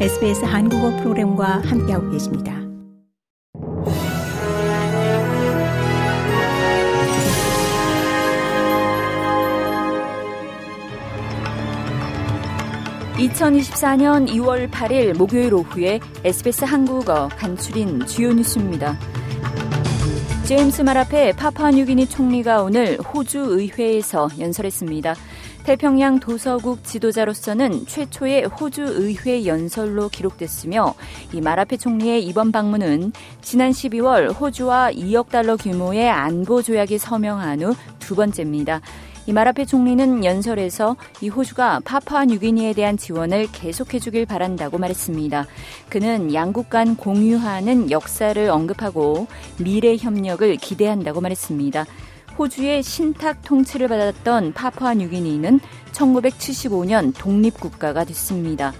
SBS 한국어 프로그램과 함께하고 계십니다. (2024년 2월 8일) 목요일 오후에 SBS 한국어 간추린 주요 뉴스입니다. 제임스 마라페 파파뉴기니 총리가 오늘 호주 의회에서 연설했습니다. 태평양 도서국 지도자로서는 최초의 호주 의회 연설로 기록됐으며 이 마라페 총리의 이번 방문은 지난 12월 호주와 2억 달러 규모의 안보 조약이 서명한 후 두 번째입니다. 이 마라페 총리는 연설에서 이 호주가 파푸아 뉴기니에 대한 지원을 계속해 주길 바란다고 말했습니다. 그는 양국 간 공유하는 역사를 언급하고 미래 협력을 기대한다고 말했습니다. 호주의 신탁 통치를 받았던 파푸아 뉴기니는 1975년 독립국가가 됐습니다.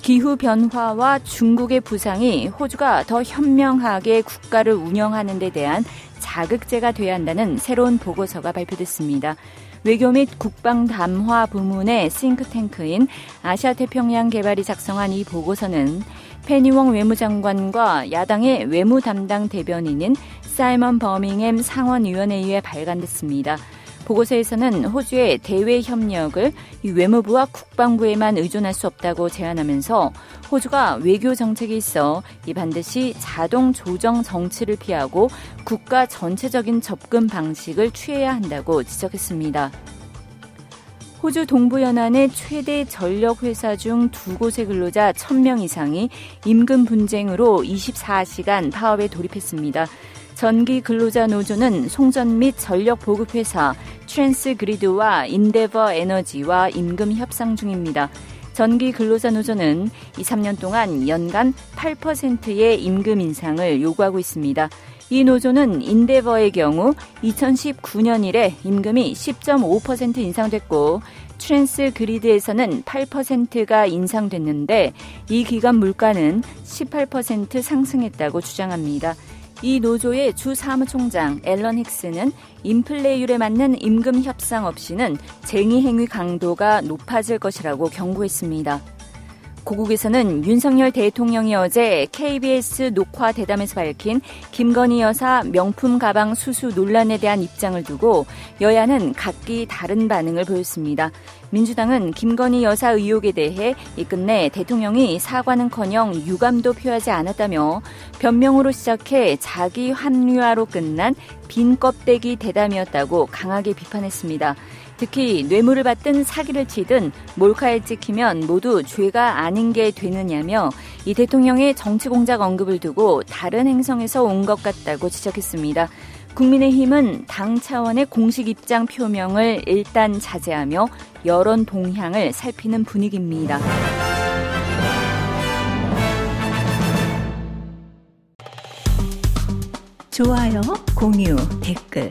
기후 변화와 중국의 부상이 호주가 더 현명하게 국가를 운영하는 데 대한 자극제가 돼야 한다는 새로운 보고서가 발표됐습니다. 외교 및 국방 담화 부문의 싱크탱크인 아시아 태평양 개발이 작성한 이 보고서는 페니웡 외무장관과 야당의 외무 담당 대변인인 사이먼 버밍햄 상원위원회에 발간됐습니다. 보고서에서는 호주의 대외 협력을 외무부와 국방부에만 의존할 수 없다고 제안하면서 호주가 외교 정책에 있어 이 반드시 자동 조정 정치를 피하고 국가 전체적인 접근 방식을 취해야 한다고 지적했습니다. 호주 동부연안의 최대 전력회사 중 두 곳의 근로자 1000명 이상이 임금 분쟁으로 24시간 파업에 돌입했습니다. 전기 근로자 노조는 송전 및 전력 보급 회사 트랜스 그리드와 인데버 에너지와 임금 협상 중입니다. 전기 근로자 노조는 2, 3년 동안 연간 8%의 임금 인상을 요구하고 있습니다. 이 노조는 인데버의 경우 2019년 이래 임금이 10.5% 인상됐고 트랜스 그리드에서는 8%가 인상됐는데 이 기간 물가는 18% 상승했다고 주장합니다. 이 노조의 주 사무총장 앨런 힉스는 인플레이율에 맞는 임금 협상 없이는 쟁의 행위 강도가 높아질 것이라고 경고했습니다. 고국에서는 윤석열 대통령이 어제 KBS 녹화 대담에서 밝힌 김건희 여사 명품 가방 수수 논란에 대한 입장을 두고 여야는 각기 다른 반응을 보였습니다. 민주당은 김건희 여사 의혹에 대해 이 끝내 대통령이 사과는커녕 유감도 표하지 않았다며 변명으로 시작해 자기 합리화로 끝난 빈 껍데기 대담이었다고 강하게 비판했습니다. 특히 뇌물을 받든 사기를 치든 몰카에 찍히면 모두 죄가 아닌 게 되느냐며 이 대통령의 정치 공작 언급을 두고 다른 행성에서 온 것 같다고 지적했습니다. 국민의힘은 당 차원의 공식 입장 표명을 일단 자제하며 여론 동향을 살피는 분위기입니다. 좋아요, 공유, 댓글